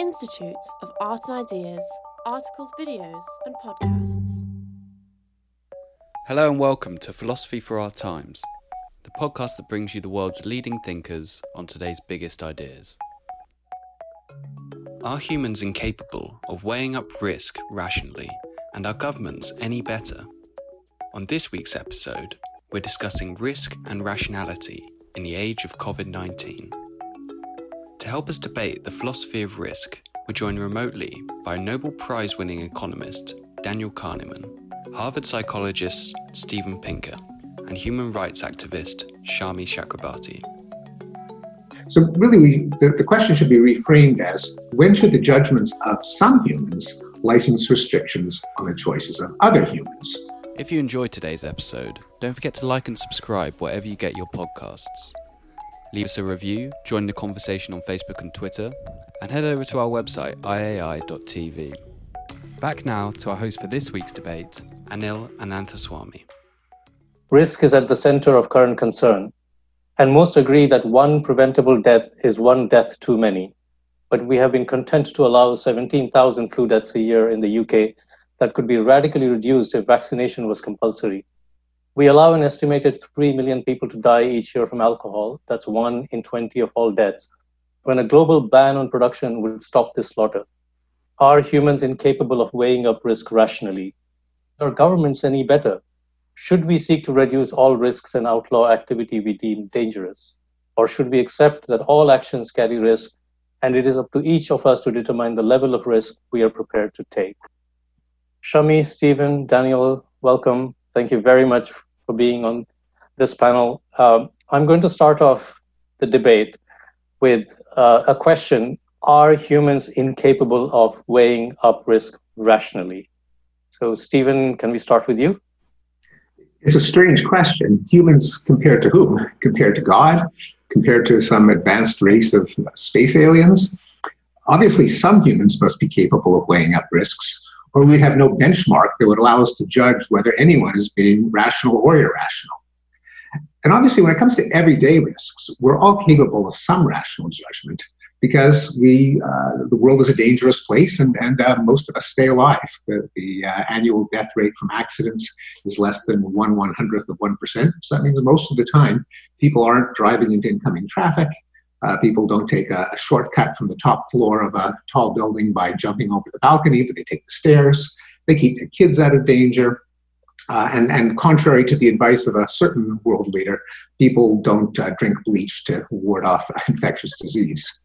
Institute of Art and Ideas, articles, videos, and podcasts. Hello and welcome to Philosophy for Our Times, the podcast that brings you the world's leading thinkers on today's biggest ideas. Are humans incapable of weighing up risk rationally, and are governments any better? On this week's episode, we're discussing risk and rationality in the age of COVID 19. To help us debate the philosophy of risk, we're joined remotely by Nobel Prize winning economist Daniel Kahneman, Harvard psychologist Steven Pinker, and human rights activist Shami Chakrabarti. So, really, we, the, the question should be reframed as when should the judgments of some humans license restrictions on the choices of other humans? If you enjoyed today's episode, don't forget to like and subscribe wherever you get your podcasts. Leave us a review, join the conversation on Facebook and Twitter, and head over to our website, iai.tv. Back now to our host for this week's debate, Anil Ananthaswamy. Risk is at the center of current concern, and most agree that one preventable death is one death too many. But we have been content to allow 17,000 flu deaths a year in the UK that could be radically reduced if vaccination was compulsory. We allow an estimated 3 million people to die each year from alcohol. That's one in 20 of all deaths. When a global ban on production would stop this slaughter. Are humans incapable of weighing up risk rationally? Are governments any better? Should we seek to reduce all risks and outlaw activity we deem dangerous? Or should we accept that all actions carry risk and it is up to each of us to determine the level of risk we are prepared to take? Shami, Steven, Daniel, welcome. Thank you very much for being on this panel. Um, I'm going to start off the debate with uh, a question Are humans incapable of weighing up risk rationally? So, Steven, can we start with you? It's a strange question. Humans compared to whom? Compared to God? Compared to some advanced race of space aliens? Obviously, some humans must be capable of weighing up risks or we have no benchmark that would allow us to judge whether anyone is being rational or irrational. And obviously, when it comes to everyday risks, we're all capable of some rational judgment because we, uh, the world is a dangerous place and, and uh, most of us stay alive. The, the uh, annual death rate from accidents is less than one one hundredth of 1%. So that means most of the time people aren't driving into incoming traffic. Uh, people don't take a, a, shortcut from the top floor of a tall building by jumping over the balcony, but they take the stairs. They keep their kids out of danger. Uh, and, and contrary to the advice of a certain world leader, people don't uh, drink bleach to ward off infectious disease.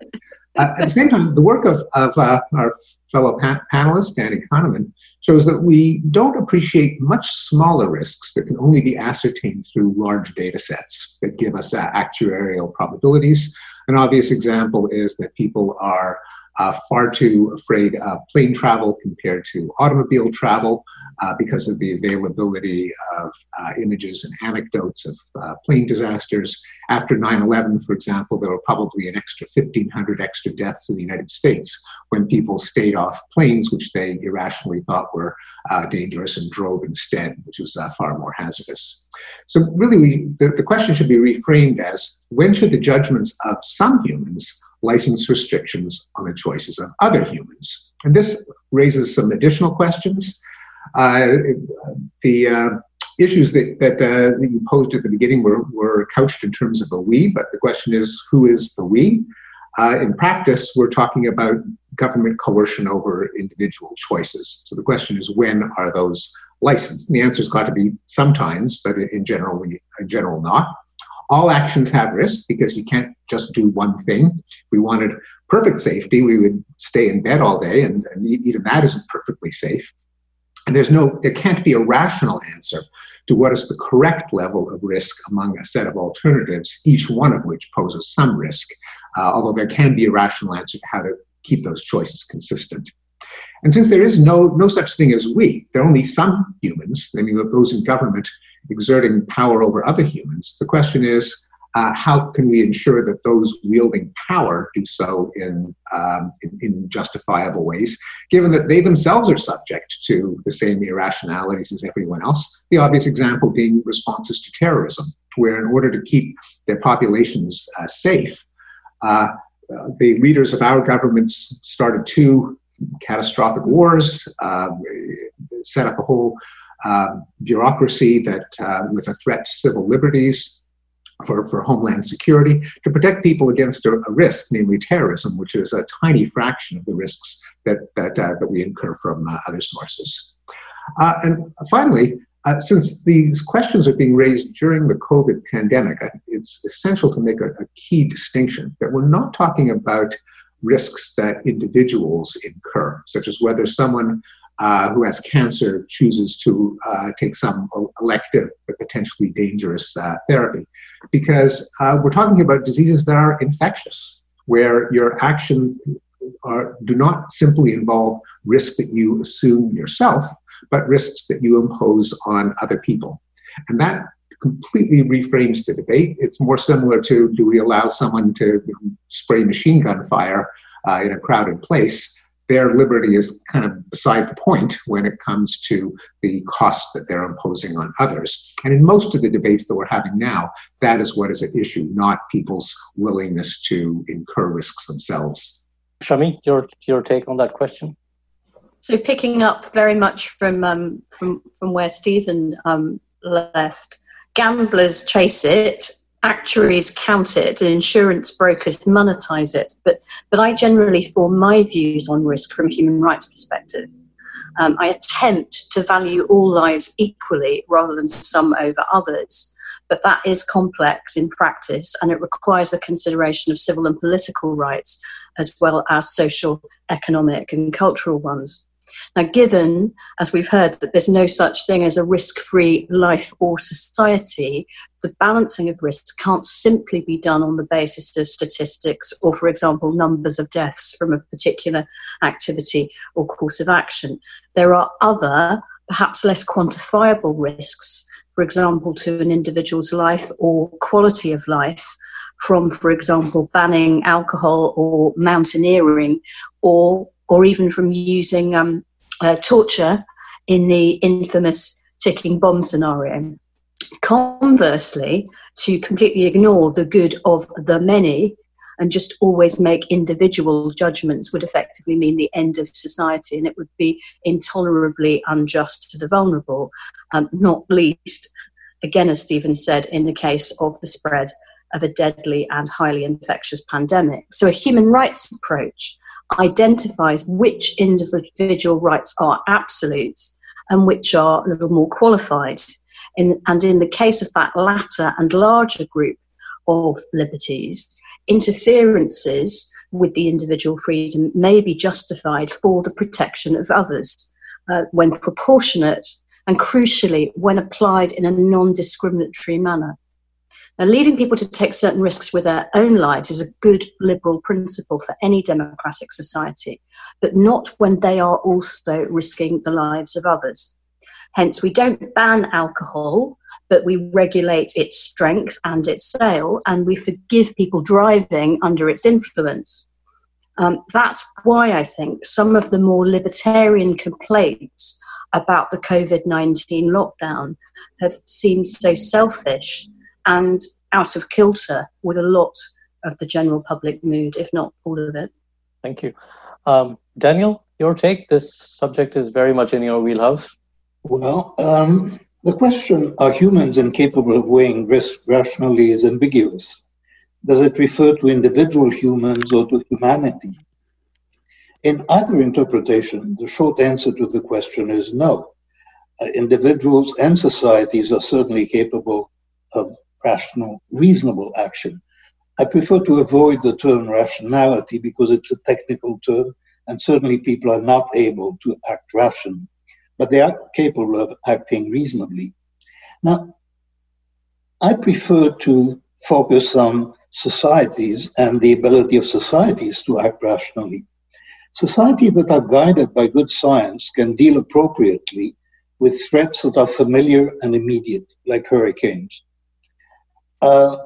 Uh, at the same time, the work of, of uh, our fellow pa- panelist, Danny Kahneman, shows that we don't appreciate much smaller risks that can only be ascertained through large data sets that give us uh, actuarial probabilities an obvious example is that people are uh, far too afraid of plane travel compared to automobile travel uh, because of the availability of uh, images and anecdotes of uh, plane disasters. After 9 11, for example, there were probably an extra 1,500 extra deaths in the United States when people stayed off planes, which they irrationally thought were uh, dangerous, and drove instead, which was uh, far more hazardous. So, really, we, the, the question should be reframed as when should the judgments of some humans license restrictions on the choices of other humans? And this raises some additional questions. Uh, the uh, issues that, that, uh, that, you posed at the beginning were, were couched in terms of a we, but the question is who is the we? Uh, in practice, we're talking about government coercion over individual choices. So the question is, when are those licensed? And the answer's got to be sometimes, but in general, in general, not. All actions have risk because you can't just do one thing. If we wanted perfect safety, we would stay in bed all day, and, and even that isn't perfectly safe. And there's no, there can't be a rational answer to what is the correct level of risk among a set of alternatives, each one of which poses some risk, uh, although there can be a rational answer to how to keep those choices consistent. And since there is no, no such thing as we, there are only some humans, I mean, those in government exerting power over other humans, the question is uh, how can we ensure that those wielding power do so in, um, in, in, justifiable ways, given that they themselves are subject to the same irrationalities as everyone else? The obvious example being responses to terrorism, where in order to keep their populations uh, safe, uh, uh the leaders of our governments started two catastrophic wars, um, set up a whole uh, bureaucracy that, uh, with a threat to civil liberties, for, for homeland security to protect people against a, a, risk, namely terrorism, which is a tiny fraction of the risks that, that, uh, that we incur from uh, other sources. Uh, and finally, uh, since these questions are being raised during the COVID pandemic, it's essential to make a, a key distinction that we're not talking about risks that individuals incur, such as whether someone uh, who has cancer chooses to uh, take some elective but potentially dangerous uh, therapy. Because uh, we're talking about diseases that are infectious, where your actions are, do not simply involve risk that you assume yourself, but risks that you impose on other people. And that completely reframes the debate. It's more similar to do we allow someone to spray machine gun fire uh, in a crowded place? Their liberty is kind of beside the point when it comes to the cost that they're imposing on others. And in most of the debates that we're having now, that is what is at issue, not people's willingness to incur risks themselves. Shami, your your take on that question? So picking up very much from um, from from where Steven um, left, gamblers chase it actuaries count it and insurance brokers monetize it. But, but I generally form my views on risk from a human rights perspective. Um, I attempt to value all lives equally rather than some over others. But that is complex in practice and it requires the consideration of civil and political rights as well as social, economic, and cultural ones. Now, given, as we've heard, that there's no such thing as a risk free life or society, the balancing of risks can't simply be done on the basis of statistics or, for example, numbers of deaths from a particular activity or course of action. There are other, perhaps less quantifiable risks, for example, to an individual's life or quality of life from, for example, banning alcohol or mountaineering or or even from using um, uh, torture in the infamous ticking bomb scenario. Conversely, to completely ignore the good of the many and just always make individual judgments would effectively mean the end of society and it would be intolerably unjust to the vulnerable, um, not least, again, as Steven said, in the case of the spread of a deadly and highly infectious pandemic. So, a human rights approach identifies which individual rights are absolute and which are a little more qualified. In, and in the case of that latter and larger group of liberties, interferences with the individual freedom may be justified for the protection of others uh, when proportionate and crucially when applied in a non discriminatory manner. Now, leaving people to take certain risks with their own lives is a good liberal principle for any democratic society, but not when they are also risking the lives of others. Hence, we don't ban alcohol, but we regulate its strength and its sale, and we forgive people driving under its influence. Um, that's why I think some of the more libertarian complaints about the COVID 19 lockdown have seemed so selfish and out of kilter with a lot of the general public mood, if not all of it. Thank you. Um, Daniel, your take? This subject is very much in your wheelhouse. Well, um, the question, are humans incapable of weighing risk rationally, is ambiguous. Does it refer to individual humans or to humanity? In either interpretation, the short answer to the question is no. Uh, individuals and societies are certainly capable of rational, reasonable action. I prefer to avoid the term rationality because it's a technical term, and certainly people are not able to act rationally, but they are capable of acting reasonably. Now, I prefer to focus on societies and the ability of societies to act rationally. Societies that are guided by good science can deal appropriately with threats that are familiar and immediate, like hurricanes. Uh,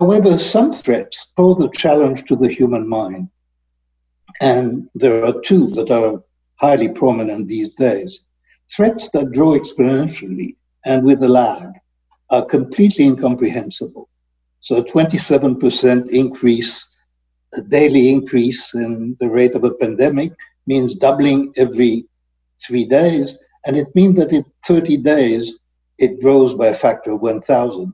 however, some threats pose a challenge to the human mind. And there are two that are highly prominent these days. Threats that grow exponentially and with a lag are completely incomprehensible. So a 27% increase, a daily increase in the rate of a pandemic means doubling every three days. And it means that in 30 days, it grows by a factor of 1,000.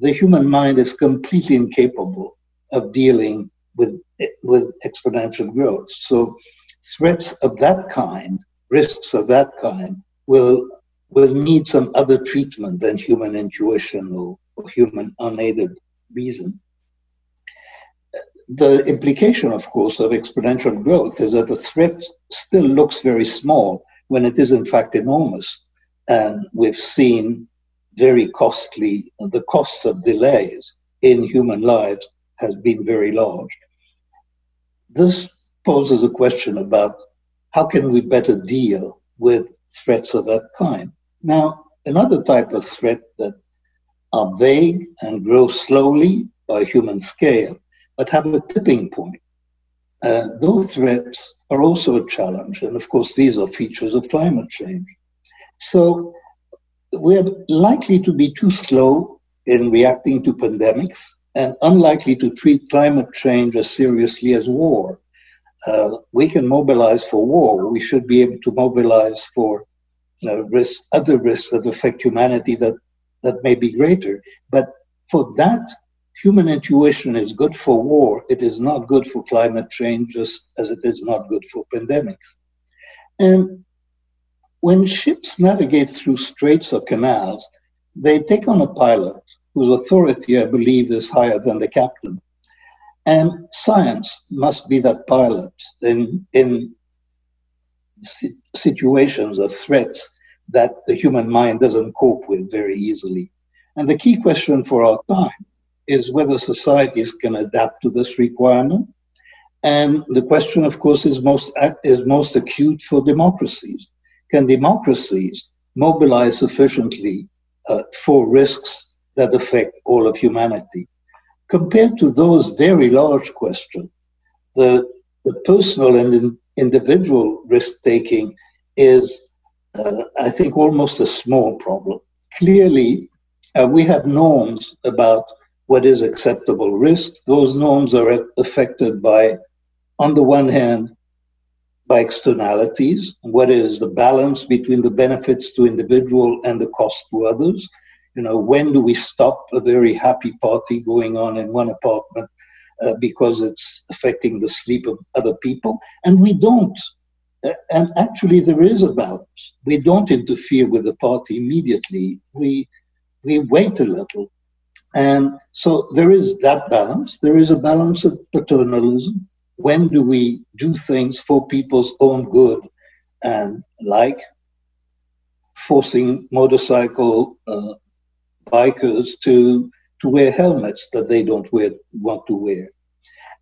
The human mind is completely incapable of dealing with, with exponential growth. So threats of that kind, risks of that kind, will will need some other treatment than human intuition or, or human unaided reason. The implication, of course, of exponential growth is that the threat still looks very small when it is in fact enormous. And we've seen very costly, the costs of delays in human lives has been very large. This poses a question about how can we better deal with threats of that kind. Now, another type of threat that are vague and grow slowly by human scale, but have a tipping point. Uh, those threats are also a challenge, and of course, these are features of climate change. So, we're likely to be too slow in reacting to pandemics and unlikely to treat climate change as seriously as war. Uh, we can mobilize for war. We should be able to mobilize for uh, risks, other risks that affect humanity that that may be greater. But for that, human intuition is good for war. It is not good for climate change, just as it is not good for pandemics. And when ships navigate through straits or canals, they take on a pilot whose authority, I believe, is higher than the captain. And science must be that pilot in, in situations or threats that the human mind doesn't cope with very easily. And the key question for our time is whether societies can adapt to this requirement. And the question, of course, is most, is most acute for democracies. Can democracies mobilize sufficiently uh, for risks that affect all of humanity? Compared to those very large questions, the, the personal and in, individual risk taking is uh, I think, almost a small problem. Clearly, uh, we have norms about what is acceptable risk. Those norms are affected by, on the one hand, by externalities. What is the balance between the benefits to individual and the cost to others? You know, when do we stop a very happy party going on in one apartment uh, because it's affecting the sleep of other people? And we don't and actually there is a balance. We don't interfere with the party immediately. We we wait a little. And so there is that balance. There is a balance of paternalism. When do we do things for people's own good? And like forcing motorcycle uh, bikers to, to wear helmets that they don't wear, want to wear.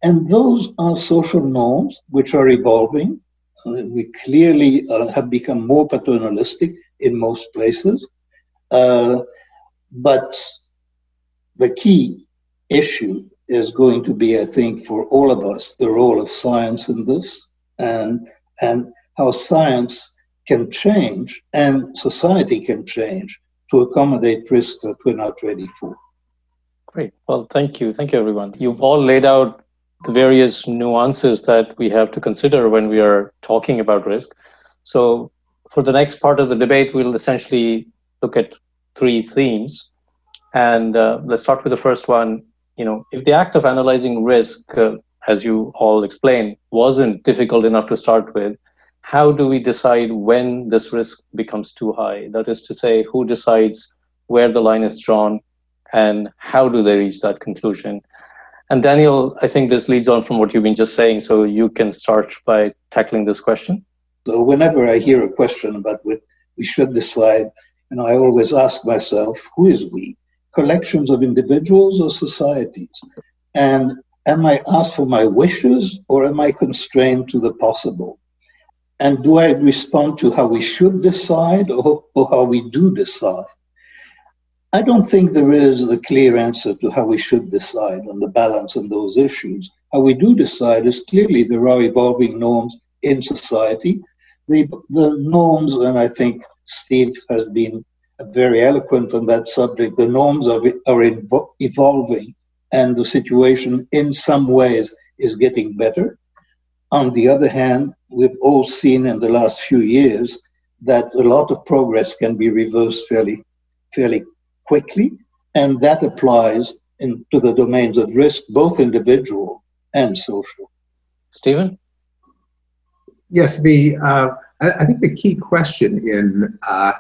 And those are social norms which are evolving we clearly uh, have become more paternalistic in most places. Uh, but the key issue is going to be, I think, for all of us, the role of science in this and, and how science can change and society can change to accommodate risks that we're not ready for. Great. Well, thank you. Thank you, everyone. You've all laid out the various nuances that we have to consider when we are talking about risk. So, for the next part of the debate, we'll essentially look at three themes. And uh, let's start with the first one. You know, if the act of analyzing risk uh, as you all explained, wasn't difficult enough to start with, how do we decide when this risk becomes too high? That is to say, who decides where the line is drawn and how do they reach that conclusion? And Daniel, I think this leads on from what you've been just saying, so you can start by tackling this question. So whenever I hear a question about what we should decide, and I always ask myself, who is we? Collections of individuals or societies? And am I asked for my wishes or am I constrained to the possible? And do I respond to how we should decide or, or how we do decide? I don't think there is a clear answer to how we should decide on the balance on those issues. How we do decide is clearly there are evolving norms in society. The, the norms, and I think Steve has been very eloquent on that subject, the norms are, are evolving and the situation in some ways is getting better. On the other hand, we've all seen in the last few years that a lot of progress can be reversed fairly, fairly quickly, and that applies in, to the domains of risk, both individual and social. Steven? Yes, the uh, I, I, think the key question in uh,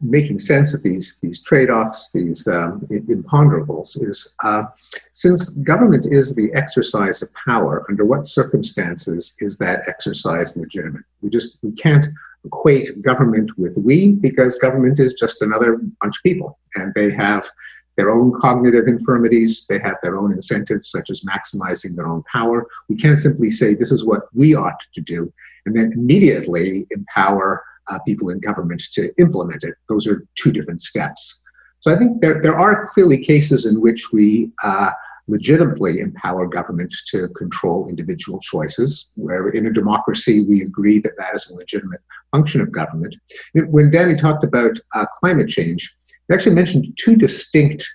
making sense of these these trade-offs, these um, imponderables, is uh, since government is the exercise of power, under what circumstances is that exercise legitimate? We just we can't equate government with we because government is just another bunch of people, and they have their own cognitive infirmities. They have their own incentives, such as maximizing their own power. We can't simply say this is what we ought to do, and then immediately empower uh, people in government to implement it. Those are two different steps. So I think there, there are clearly cases in which we uh, legitimately empower government to control individual choices, where in a democracy we agree that that is a legitimate function of government. When Danny talked about uh, climate change, he actually mentioned two distinct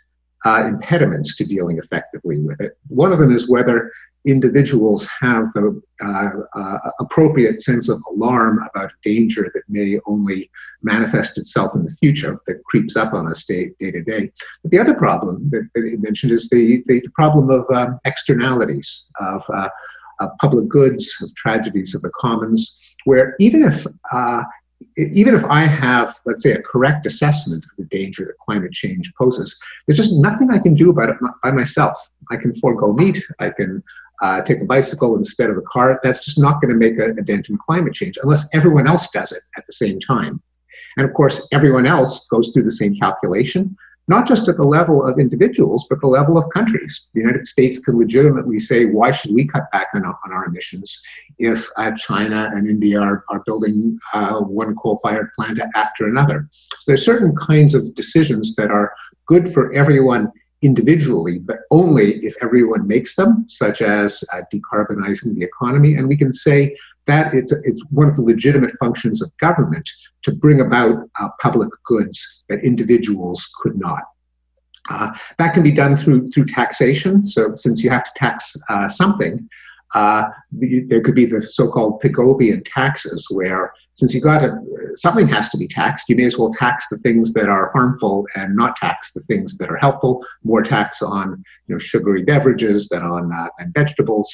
uh, impediments to dealing effectively with it. One of them is whether individuals have the uh, uh, appropriate sense of alarm about danger that may only manifest itself in the future, that creeps up on us day, to day. But the other problem that, that he mentioned is the, the, the problem of um, externalities, of, uh, of, public goods, of tragedies of the commons, where even if uh, even if I have, let's say, a correct assessment of the danger that climate change poses, there's just nothing I can do about it by myself. I can forego meat, I can uh, take a bicycle instead of a car. That's just not going to make a, a dent in climate change unless everyone else does it at the same time. And of course, everyone else goes through the same calculation, not just at the level of individuals, but the level of countries. The United States can legitimately say, why should we cut back on, on our emissions if uh, China and India are, are building uh, one coal fired plant after another? So there's certain kinds of decisions that are good for everyone individually, but only if everyone makes them, such as uh, decarbonizing the economy. And we can say that it's, it's one of the legitimate functions of government to bring about uh, public goods that individuals could not. Uh, that can be done through through taxation. So since you have to tax uh, something, uh, the, there could be the so-called Pigovian taxes, where since you got to, something has to be taxed, you may as well tax the things that are harmful and not tax the things that are helpful. More tax on you know sugary beverages than on uh, than vegetables.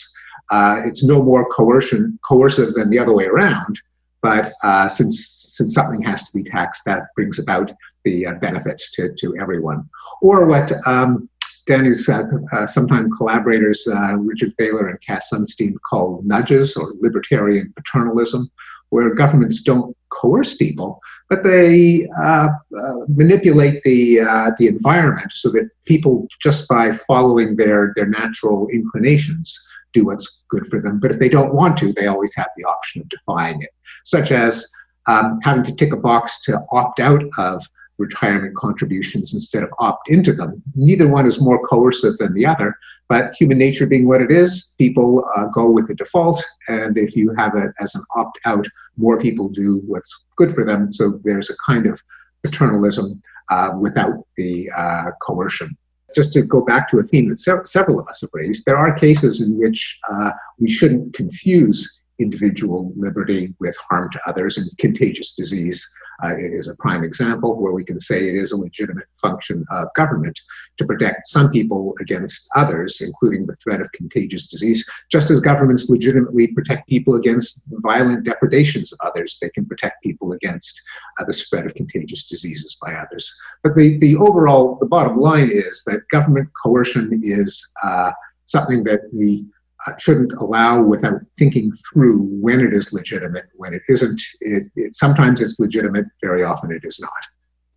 Uh, it's no more coercion coercive than the other way around. But uh, since since something has to be taxed, that brings about the uh, benefit to, to everyone. Or what um, Danny's uh, uh, sometimes collaborators, uh, Richard Thaler and Cass Sunstein, call nudges or libertarian paternalism, where governments don't coerce people, but they uh, uh, manipulate the uh, the environment so that people, just by following their their natural inclinations, do what's good for them. But if they don't want to, they always have the option of defying it, such as um, having to tick a box to opt out of retirement contributions instead of opt into them. Neither one is more coercive than the other, but human nature being what it is, people uh, go with the default. And if you have it as an opt out, more people do what's good for them. So there's a kind of paternalism uh, without the uh, coercion. Just to go back to a theme that se- several of us have raised, there are cases in which uh, we shouldn't confuse individual liberty with harm to others and contagious disease. uh, is a prime example where we can say it is a legitimate function of government to protect some people against others, including the threat of contagious disease, just as governments legitimately protect people against violent depredations of others. They can protect people against uh, the spread of contagious diseases by others. But the, the overall, the bottom line is that government coercion is uh, something that uh, shouldn't allow without thinking through when it is legitimate, when it isn't. It, it, sometimes it's legitimate, very often it is not.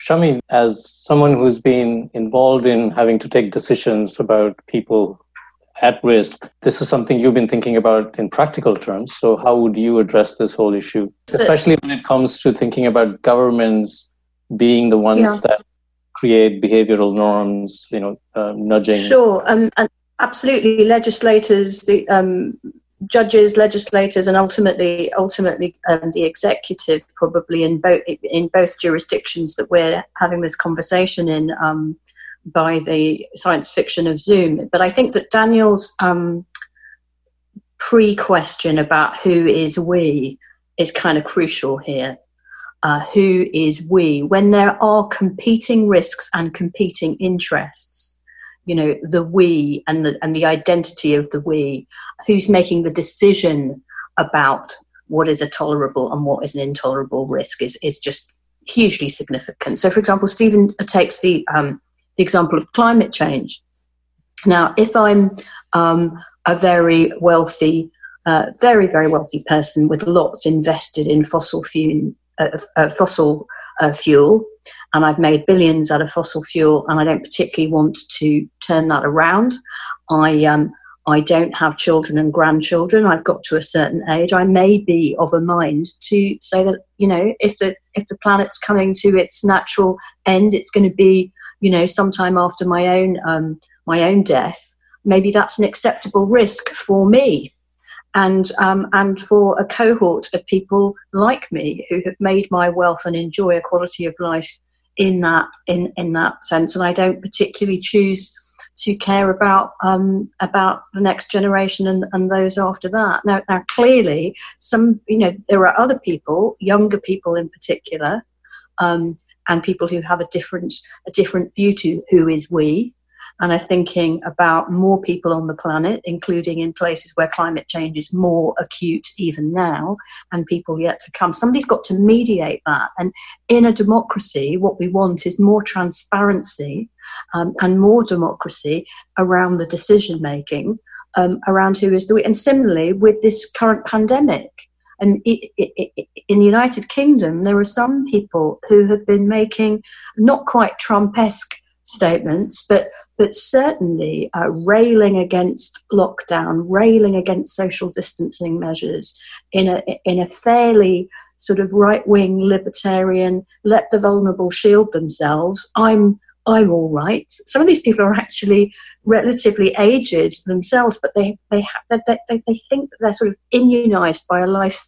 Shami, as someone who's been involved in having to take decisions about people at risk, this is something you've been thinking about in practical terms. So, how would you address this whole issue, especially when it comes to thinking about governments being the ones yeah. that create behavioral norms, you know, uh, nudging? Sure. Um, and absolutely legislators the um, judges legislators and ultimately ultimately um, the executive probably in both in both jurisdictions that we're having this conversation in um, by the science fiction of zoom. But i think that daniel's um, pre-question about who is we is kind of crucial here. Uh, who is we? When there are competing risks and competing interests you know the we and the and the identity of the we who's making the decision about what is a tolerable and what is an intolerable risk is is just hugely significant. So for example steven takes the um, the example of climate change. Now if i'm um, a very wealthy uh, very very wealthy person with lots invested in fossil fuel uh, uh, fossil uh, fuel and I've made billions out of fossil fuel, and I don't particularly want to turn that around. I um, I don't have children and grandchildren. I've got to a certain age. I may be of a mind to say that you know if the if the planet's coming to its natural end, it's going to be you know sometime after my own um, my own death. Maybe that's an acceptable risk for me and um, and for a cohort of people like me who have made my wealth and enjoy a quality of life in that in in that sense, and I don't particularly choose to care about um, about the next generation and, and those after that. Now, now, clearly, some you know there are other people, younger people in particular, um, and people who have a different a different view to who is we, and are thinking about more people on the planet, including in places where climate change is more acute even now, and people yet to come. Somebody's got to mediate that. And in a democracy, what we want is more transparency um, and more democracy around the decision making, um, around who is the. And similarly, with this current pandemic. And it, it, it, in the United Kingdom, there are some people who have been making not quite Trump-esque statements, but but certainly uh, railing against lockdown, railing against social distancing measures in a in a fairly sort of right wing libertarian, let the vulnerable shield themselves. I'm I'm all right. Some of these people are actually relatively aged themselves, but they they, they, they, they think that they're sort of immunized by a life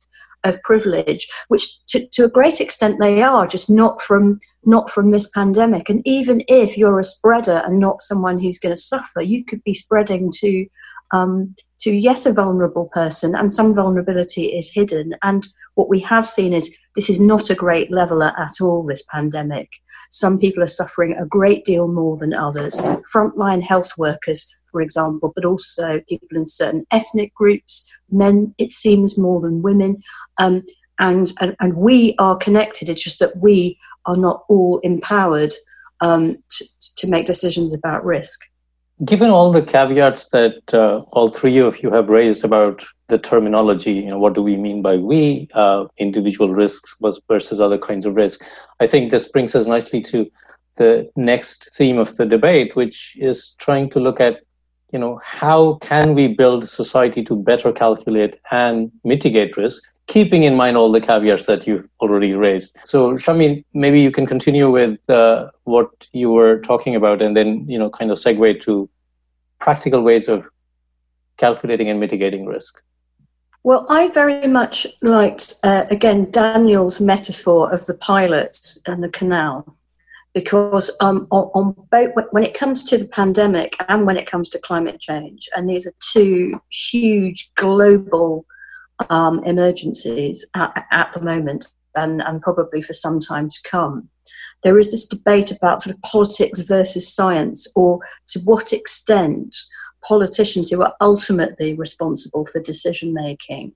of privilege, which to, to a great extent they are, just not from not from this pandemic. And even if you're a spreader and not someone who's going to suffer, you could be spreading to um, to yes, a vulnerable person, and some vulnerability is hidden. And what we have seen is this is not a great leveler at all. This pandemic. Some people are suffering a great deal more than others. Frontline health workers for example, but also people in certain ethnic groups, men, it seems, more than women. Um, and, and, and we are connected. It's just that we are not all empowered um, to, to make decisions about risk. Given all the caveats that uh, all three of you have raised about the terminology, you know, what do we mean by we, uh, individual risks versus other kinds of risk, I think this brings us nicely to the next theme of the debate, which is trying to look at you know, how can we build society to better calculate and mitigate risk, keeping in mind all the caveats that you've already raised. So, Shami, maybe you can continue with uh, what you were talking about, and then you know, kind of segue to practical ways of calculating and mitigating risk. Well, I very much liked, uh, again, Daniel's metaphor of the pilot and the canal because um, on, on, both when it comes to the pandemic and when it comes to climate change, and these are two huge global um, emergencies at, at, the moment. and, and probably for some time to come. There is this debate about sort of politics versus science, or to what extent politicians who are ultimately responsible for decision making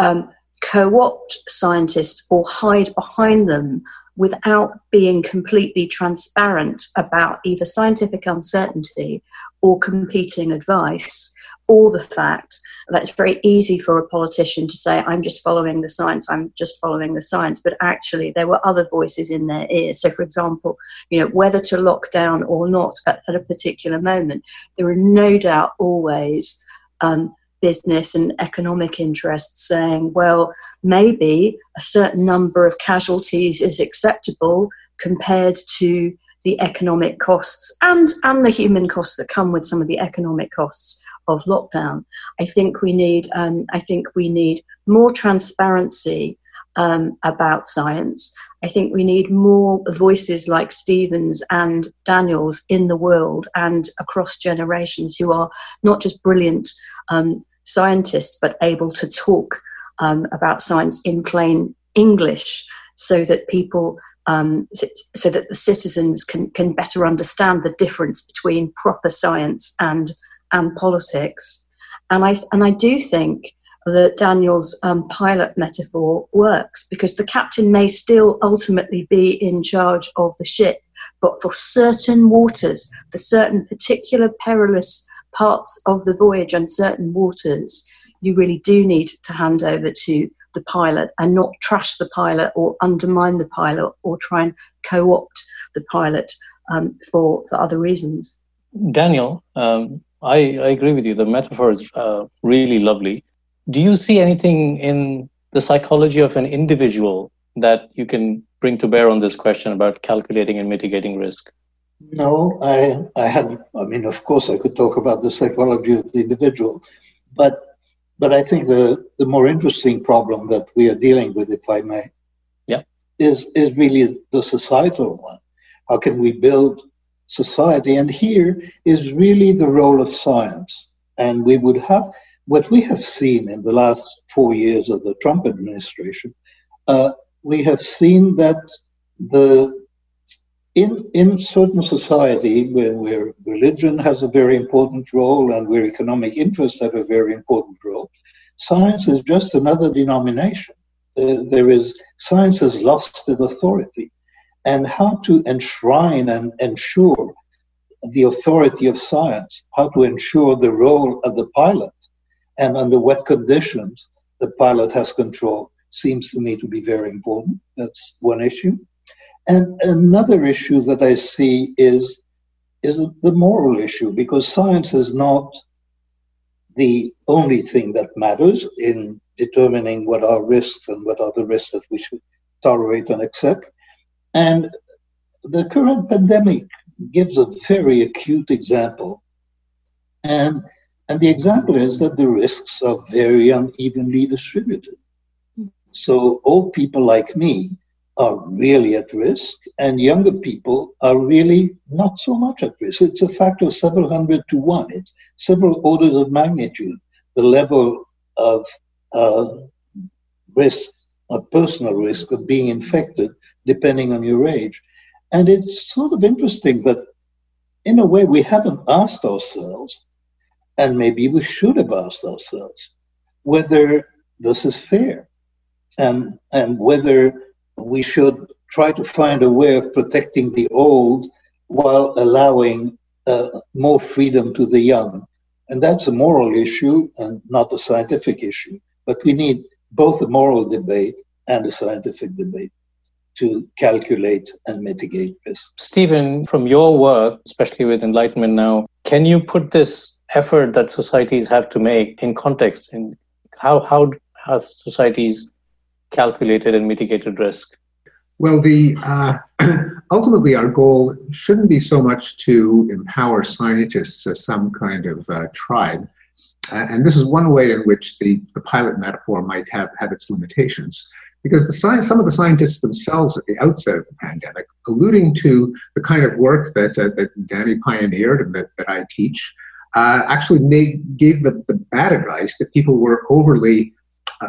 um, co opt scientists or hide behind them without being completely transparent about either scientific uncertainty or competing advice, or the fact that it's very easy for a politician to say, I'm just following the science, I'm just following the science, but actually there were other voices in their ears. So, for example, you know, whether to lock down or not at, at a particular moment, there are no doubt always um, business and economic interests saying, well, maybe a certain number of casualties is acceptable compared to the economic costs and, and the human costs that come with some of the economic costs of lockdown. I think we need um, I think we need more transparency um, about science. I think we need more voices like Stevens and Daniels in the world and across generations who are not just brilliant um, scientists but able to talk um, about science in plain English so that people um, so, that the citizens can, can better understand the difference between proper science and and politics. And I, and I do think that Daniel's um, pilot metaphor works because the captain may still ultimately be in charge of the ship, but for certain waters, for certain particular perilous parts of the voyage and certain waters, you really do need to hand over to the pilot and not trash the pilot or undermine the pilot or try and co opt the pilot um, for, for other reasons. Daniel, um, I, I agree with you. The metaphor is uh, really lovely. Do you see anything in the psychology of an individual that you can bring to bear on this question about calculating and mitigating risk? No, I, I hadn't. I mean, of course, I could talk about the psychology of the individual, but but I think the, the more interesting problem that we are dealing with, if I may, yeah. is is really the societal one. How can we build society. And here is really the role of science. And we would have what we have seen in the last four years of the Trump administration. Uh, we have seen that the in in certain society where, where religion has a very important role and where economic interests have a very important role, science is just another denomination. There is science has lost its authority and how to enshrine and ensure the authority of science, how to ensure the role of the pilot, and under what conditions the pilot has control seems to me to be very important. That's one issue. And another issue that I see is, is the moral issue, because science is not the only thing that matters in determining what are risks and what are the risks that we should tolerate and accept. And the current pandemic gives a very acute example. And, and the example is that the risks are very unevenly distributed. Hmm. So old people like me are really at risk, and younger people are really not so much at risk. It's a factor of several hundred to one. It's several orders of magnitude. The level of uh, risk, a personal risk of being infected depending on your age. And it's sort of interesting that, in a way, we haven't asked ourselves, and maybe we should have asked ourselves, whether this is fair and, and whether we should try to find a way of protecting the old while allowing uh, more freedom to the young. And that's a moral issue and not a scientific issue. But we need both a moral debate and a scientific debate to calculate and mitigate risk. Steven, from your work, especially with Enlightenment Now, can you put this effort that societies have to make in context? In how how have societies calculated and mitigated risk? Well, the uh, ultimately our goal shouldn't be so much to empower scientists as some kind of uh, tribe. Uh, and this is one way in which the, the pilot metaphor might have, have its limitations because the science, some of the scientists themselves at the outset of the pandemic, alluding to the kind of work that, uh, that Danny pioneered and that, that I teach, uh, actually made, gave the, the bad advice that people were overly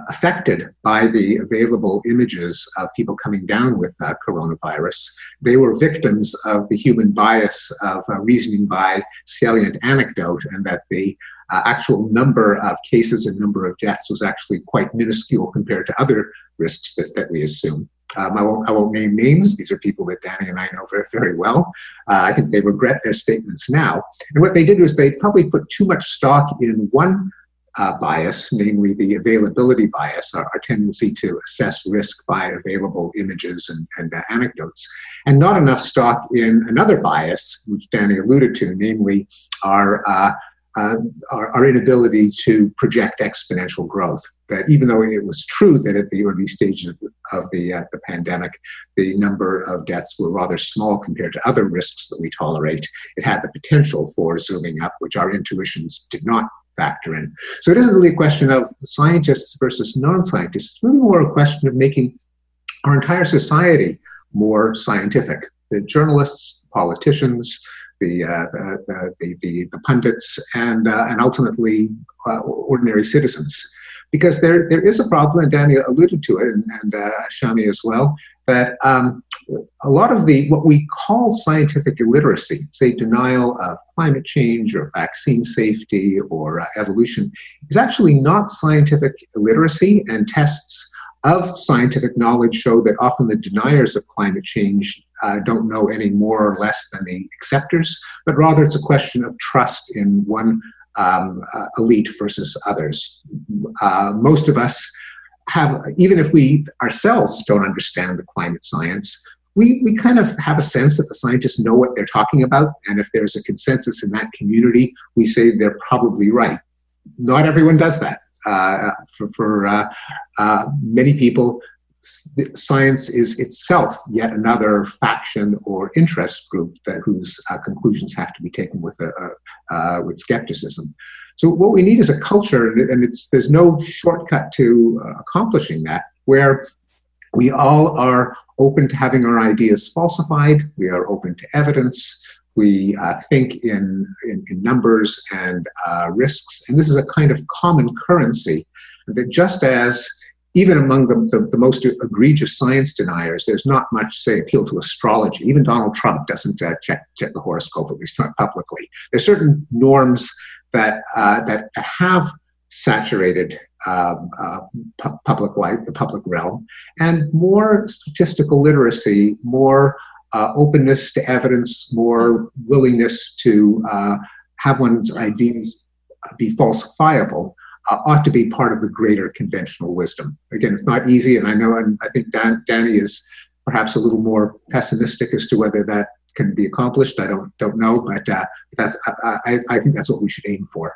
affected by the available images of people coming down with uh, coronavirus. They were victims of the human bias of uh, reasoning by salient anecdote, and that the uh, actual number of cases and number of deaths was actually quite minuscule compared to other risks that, that we assume. Um, I, won't, I won't name names. These are people that Danny and I know very, very well. Uh, I think they regret their statements now. And what they did was they probably put too much stock in one uh, bias, namely the availability bias, our, our, tendency to assess risk by available images and, and uh, anecdotes, and not enough stock in another bias, which Danny alluded to, namely our uh, uh, our, our, inability to project exponential growth. That even though it was true that at the early stages of, of the, uh, the pandemic, the number of deaths were rather small compared to other risks that we tolerate, it had the potential for zooming up, which our intuitions did not factor in. So it isn't really a question of scientists versus non scientists, it's really more a question of making our entire society more scientific. The journalists, politicians, the, uh, the, the, the, the, pundits, and, uh, and ultimately uh, ordinary citizens. Because there, there is a problem, and Danny alluded to it, and, and uh, Shami as well, that um, a lot of the what we call scientific illiteracy, say denial of climate change or vaccine safety or uh, evolution, is actually not scientific illiteracy, and tests of scientific knowledge show that often the deniers of climate change uh, don't know any more or less than the acceptors, but rather it's a question of trust in one um, uh, elite versus others. Uh, most of us have, even if we ourselves don't understand the climate science, we, we kind of have a sense that the scientists know what they're talking about, and if there's a consensus in that community, we say they're probably right. Not everyone does that. Uh, for, for uh, uh, many people, science is itself yet another faction or interest group that whose uh, conclusions have to be taken with a, uh, with skepticism. So what we need is a culture, and it's there's no shortcut to uh, accomplishing that, where we all are open to having our ideas falsified. We are open to evidence. We uh, think in, in, in numbers and uh, risks, and this is a kind of common currency that just as even among the, the, the, most egregious science deniers, there's not much, say, appeal to astrology. Even Donald Trump doesn't uh, check, check the horoscope, at least not publicly. There's certain norms that, uh, that have saturated um, uh, pu- public life, the public realm, and more statistical literacy, more uh, openness to evidence, more willingness to uh, have one's ideas be falsifiable uh, ought to be part of the greater conventional wisdom. Again, it's not easy, and I know, and I think Dan, Danny is perhaps a little more pessimistic as to whether that can be accomplished. I don't don't know, but uh, that's I, I, I think that's what we should aim for.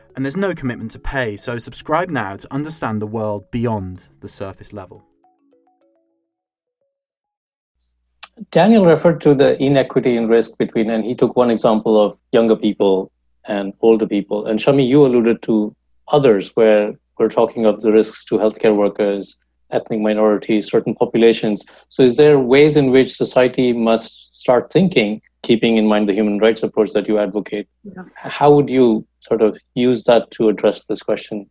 and there's no commitment to pay, so subscribe now to understand the world beyond the surface level. Daniel referred to the inequity in risk between, and he took one example of younger people and older people. And Shami, you alluded to others where we're talking of the risks to healthcare workers, ethnic minorities, certain populations. So, is there ways in which society must start thinking, keeping in mind the human rights approach that you advocate? Yeah. How would you sort of use that to address this question?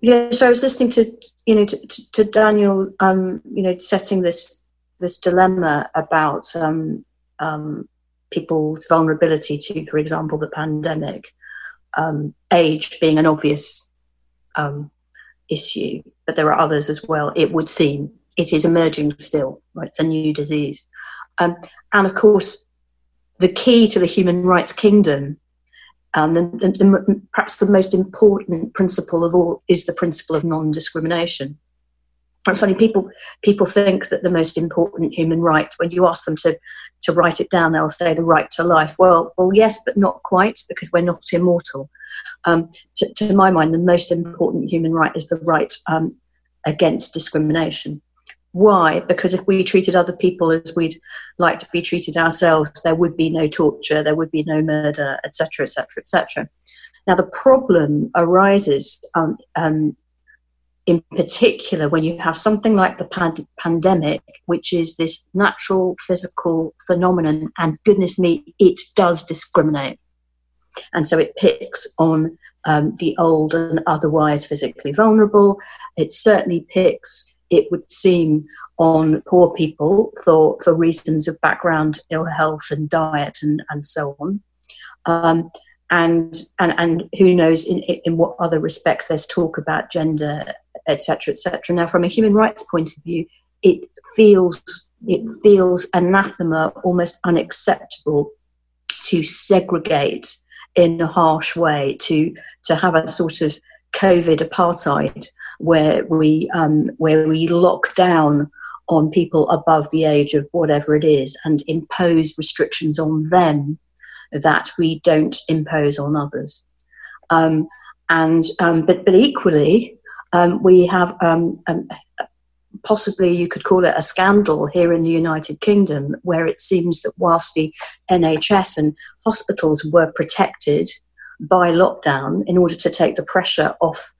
Yeah, so I was listening to you know to, to, to Daniel, um, you know, setting this this dilemma about um, um, people's vulnerability to, for example, the pandemic, um, age being an obvious um, issue, but there are others as well. It would seem it is emerging still. Right, it's a new disease, um, and of course, the key to the human rights kingdom um, the, perhaps the most important principle of all is the principle of non discrimination. It's funny people people think that the most important human right when you ask them to to write it down they'll say the right to life. Well well yes but not quite because we're not immortal. Um, to, to, my mind the most important human right is the right um, against discrimination. Why? Because if we treated other people as we'd like to be treated ourselves there would be no torture there would be no murder etc etc etc now the problem arises um, um in particular when you have something like the pand- pandemic, which is this natural physical phenomenon, and goodness me, it does discriminate. And so it picks on um, the old and otherwise physically vulnerable. It certainly picks, it would seem, on poor people for, for reasons of background, ill health, and diet, and, and so on. Um, and, and, and who knows in, in what other respects there's talk about gender etc., etc. Now, from a human rights point of view, it feels it feels anathema, almost unacceptable, to segregate in a harsh way, to to have a sort of COVID apartheid where we um, where we lock down on people above the age of whatever it is and impose restrictions on them that we don't impose on others. Um, and um, but but equally, um, we have um, um, possibly you could call it a scandal here in the United Kingdom, where it seems that whilst the NHS and hospitals were protected by lockdown in order to take the pressure off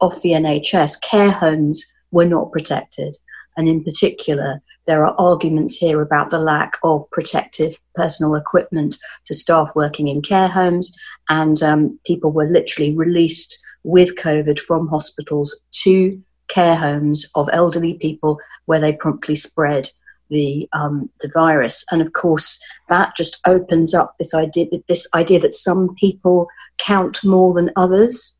off the NHS, care homes were not protected. And in particular, there are arguments here about the lack of protective personal equipment to staff working in care homes, and um, people were literally released with COVID from hospitals to care homes of elderly people where they promptly spread the um, the virus. And of course, that just opens up this idea this idea that some people count more than others.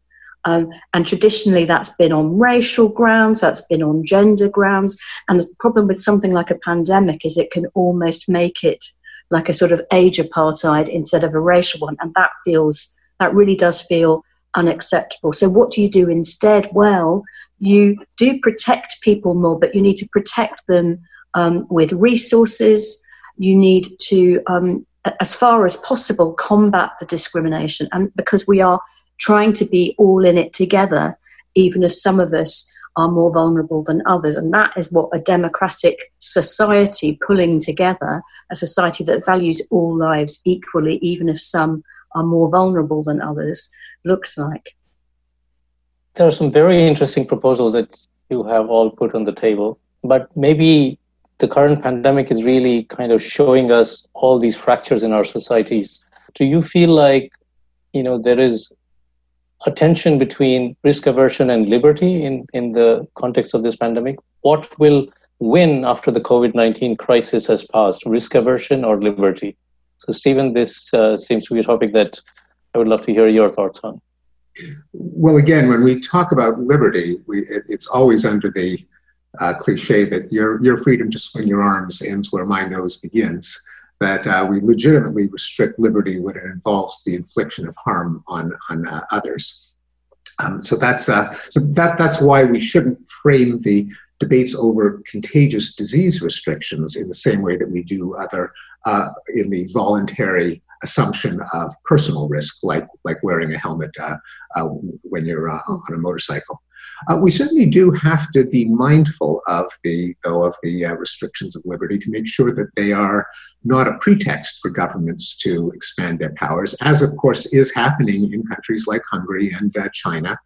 Um, and traditionally, that's been on racial grounds, that's been on gender grounds. And the problem with something like a pandemic is it can almost make it like a sort of age apartheid instead of a racial one. And that feels, that really does feel unacceptable. So, what do you do instead? Well, you do protect people more, but you need to protect them um, with resources. You need to, um, as far as possible, combat the discrimination. And because we are trying to be all in it together, even if some of us are more vulnerable than others. And that is what a democratic society pulling together, a society that values all lives equally, even if some are more vulnerable than others, looks like. There are some very interesting proposals that you have all put on the table, but maybe the current pandemic is really kind of showing us all these fractures in our societies. Do you feel like, you know, there is a tension between risk aversion and liberty in, in the context of this pandemic? What will win after the COVID 19 crisis has passed, risk aversion or liberty? So, Steven, this uh, seems to be a topic that I would love to hear your thoughts on. Well, again, when we talk about liberty, we, it, it's always under the uh, cliche that your, your freedom to swing your arms ends where my nose begins. That uh, we legitimately restrict liberty when it involves the infliction of harm on, on uh, others. Um, so that's uh, so that that's why we shouldn't frame the debates over contagious disease restrictions in the same way that we do other uh, in the voluntary assumption of personal risk, like like wearing a helmet uh, uh, when you're uh, on a motorcycle. Uh, we certainly do have to be mindful of the though of the uh, restrictions of liberty to make sure that they are not a pretext for governments to expand their powers, as of course is happening in countries like Hungary and uh, China.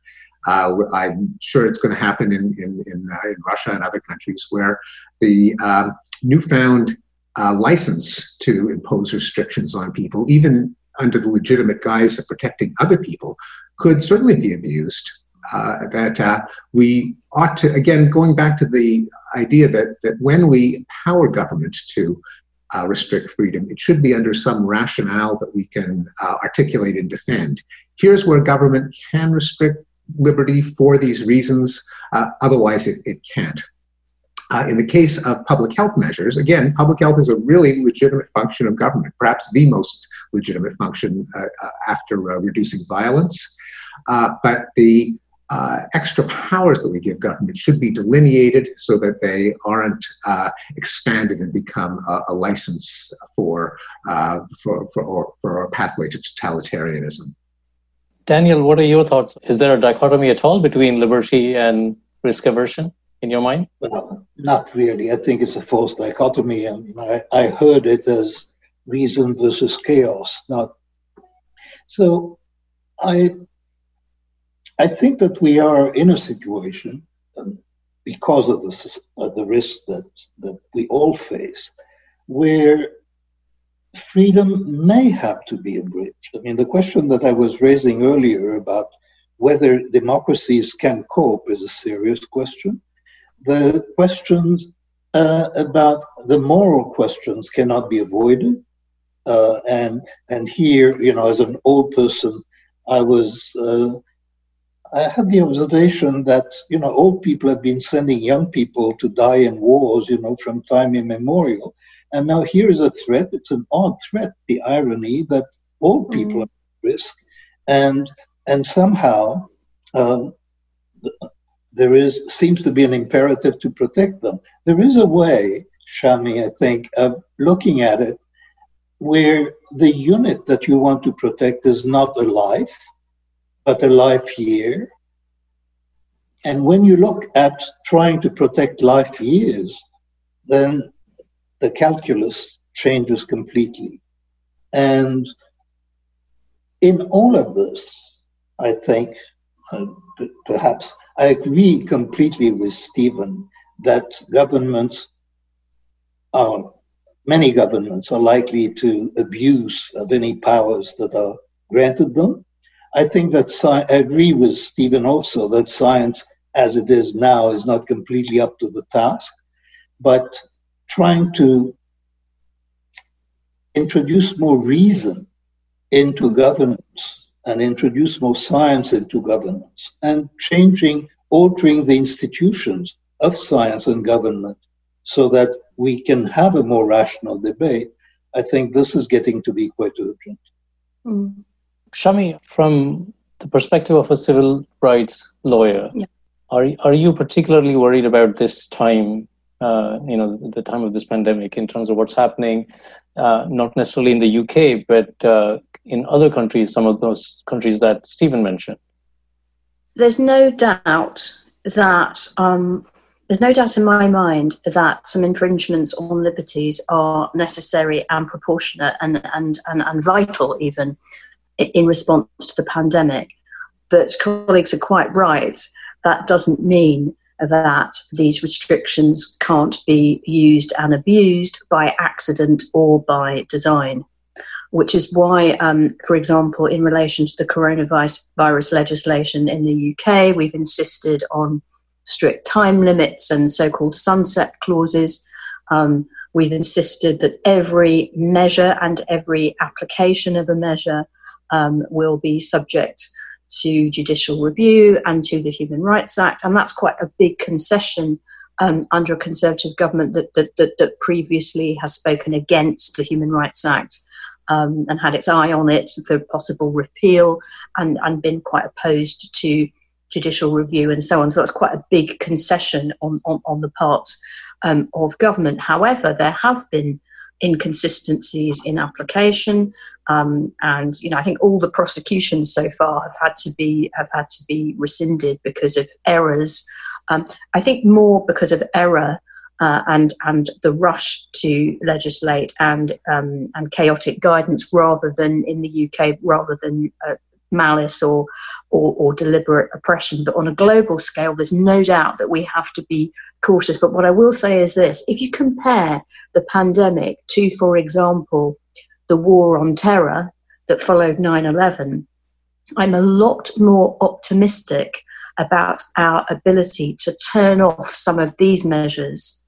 I'm sure it's going to happen in in, in, in, Russia and other countries where the um, newfound uh, license to impose restrictions on people, even under the legitimate guise of protecting other people, could certainly be abused. Uh, that uh, we ought to, again, going back to the idea that, that when we empower government to uh, restrict freedom, it should be under some rationale that we can uh, articulate and defend. Here's where government can restrict liberty for these reasons, uh, otherwise, it, it can't. Uh, in the case of public health measures, again, public health is a really legitimate function of government, perhaps the most legitimate function uh, uh after uh, reducing violence. Uh, but the uh, extra powers that we give government should be delineated so that they aren't expanded and become a, a license for, for, for, for a pathway to totalitarianism. Daniel, what are your thoughts? Is there a dichotomy at all between liberty and risk aversion in your mind? Well, not really. I think it's a false dichotomy. and I, I heard it as reason versus chaos. Not so. I I think that we are in a situation um, because of the of the risk that that we all face, where freedom may have to be abridged. I mean, the question that I was raising earlier about whether democracies can cope is a serious question. The questions uh, about the moral questions cannot be avoided. Uh, and and here, you know, as an old person, I was uh, I had the observation that you know old people have been sending young people to die in wars, you know, from time immemorial, and now here is a threat. It's an odd threat. The irony that old people mm. are at risk, and and somehow um, there is seems to be an imperative to protect them. There is a way, Shami, I think, of looking at it where the unit that you want to protect is not a life, but a life year. And when you look at trying to protect life years, then the calculus changes completely. And in all of this, I think, uh, perhaps I agree completely with Steven that governments are, many governments are likely to abuse of any powers that are granted them. I think that sci- I agree with Steven also that science as it is now is not completely up to the task, but trying to introduce more reason into governance and introduce more science into governance and changing, altering the institutions of science and government so that we can have a more rational debate. I think this is getting to be quite urgent. Mm. Shami, from the perspective of a civil rights lawyer, yeah. are, are you particularly worried about this time, uh, you know, the time of this pandemic in terms of what's happening, uh, not necessarily in the UK, but uh, in other countries, some of those countries that Steven mentioned? There's no doubt that um, there's no doubt in my mind that some infringements on liberties are necessary and proportionate and, and, and, and vital even in response to the pandemic. But colleagues are quite right. That doesn't mean that these restrictions can't be used and abused by accident or by design. Which is why, um, for example, in relation to the coronavirus legislation in the UK, we've insisted on strict time limits and so called sunset clauses. Um, we've insisted that every measure and every application of a measure um, will be subject to judicial review and to the Human Rights Act. And that's quite a big concession um, under a Conservative government that, that, that, that, previously has spoken against the Human Rights Act um, and had its eye on it for possible repeal and, and been quite opposed to judicial review and so on. So that's quite a big concession on, on, on the part um, of government. However, there have been inconsistencies in application, um, and you know I think all the prosecutions so far have had to be have had to be rescinded because of errors. Um, I think more because of error uh, and and the rush to legislate and um, and chaotic guidance rather than in the UK rather than uh, malice or, or, or deliberate oppression. But on a global scale, there's no doubt that we have to be cautious. But what I will say is this: if you compare the pandemic to, for example, the war on terror that followed 9 11, I'm a lot more optimistic about our ability to turn off some of these measures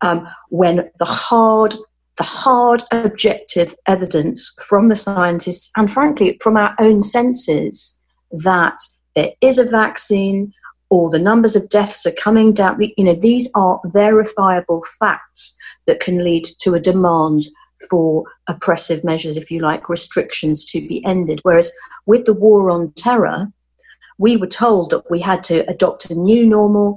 um, when the hard the hard objective evidence from the scientists and frankly from our own senses that there is a vaccine or the numbers of deaths are coming down you know these are verifiable facts that can lead to a demand for oppressive measures if you like restrictions to be ended. Whereas with the war on terror we were told that we had to adopt a new normal,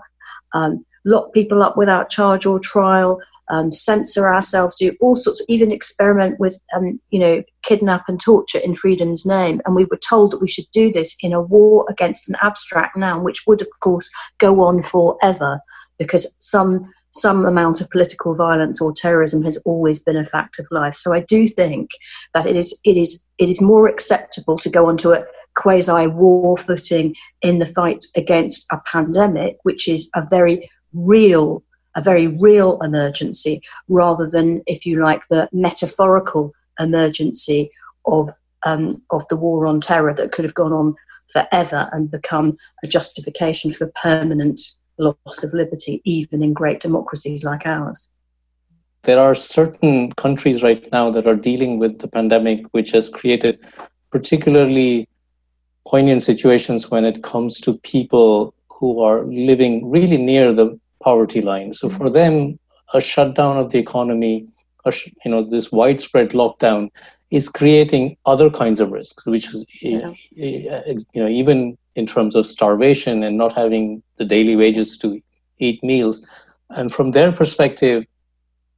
um, lock people up without charge or trial, um, censor ourselves, do all sorts, even experiment with, um, you know, kidnap and torture in freedom's name. And we were told that we should do this in a war against an abstract noun, which would, of course, go on forever because some some amount of political violence or terrorism has always been a fact of life. So I do think that it is it is it is more acceptable to go onto a quasi war footing in the fight against a pandemic, which is a very real a very real emergency, rather than, if you like, the metaphorical emergency of um, of the war on terror that could have gone on forever and become a justification for permanent loss of liberty, even in great democracies like ours. There are certain countries right now that are dealing with the pandemic, which has created particularly poignant situations when it comes to people who are living really near the poverty line. So for them, a shutdown of the economy, you know, this widespread lockdown is creating other kinds of risks, which is, yeah. you know, even in terms of starvation and not having the daily wages to eat meals. And from their perspective,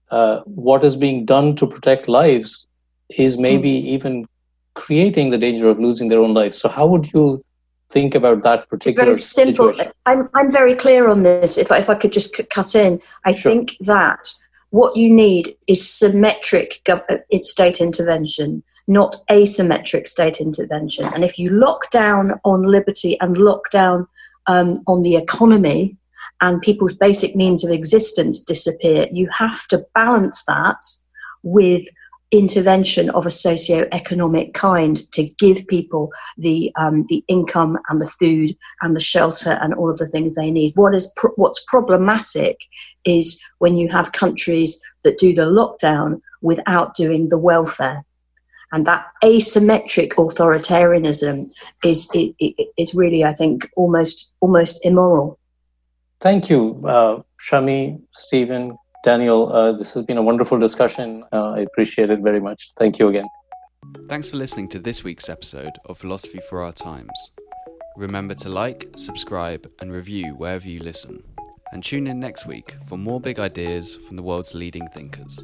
uh, what is being done to protect lives is maybe mm. even creating the danger of losing their own lives. So, how would you think about that particular very simple situation? I'm, I'm very clear on this if I, if I could just cut in i sure. think that what you need is symmetric gov- uh, state intervention not asymmetric state intervention. And if you lock down on liberty and lock down um, on the economy and people's basic means of existence disappear, you have to balance that with intervention of a socio-economic kind to give people the um, the income and the food and the shelter and all of the things they need. What is what's problematic is when you have countries that do the lockdown without doing the welfare and that asymmetric authoritarianism is is really, I think, almost almost immoral. Thank you, uh, Shami, Steven, Daniel. Uh, this has been a wonderful discussion. Uh, I appreciate it very much. Thank you again. Thanks for listening to this week's episode of Philosophy for Our Times. Remember to like, subscribe, and review wherever you listen. And tune in next week for more big ideas from the world's leading thinkers.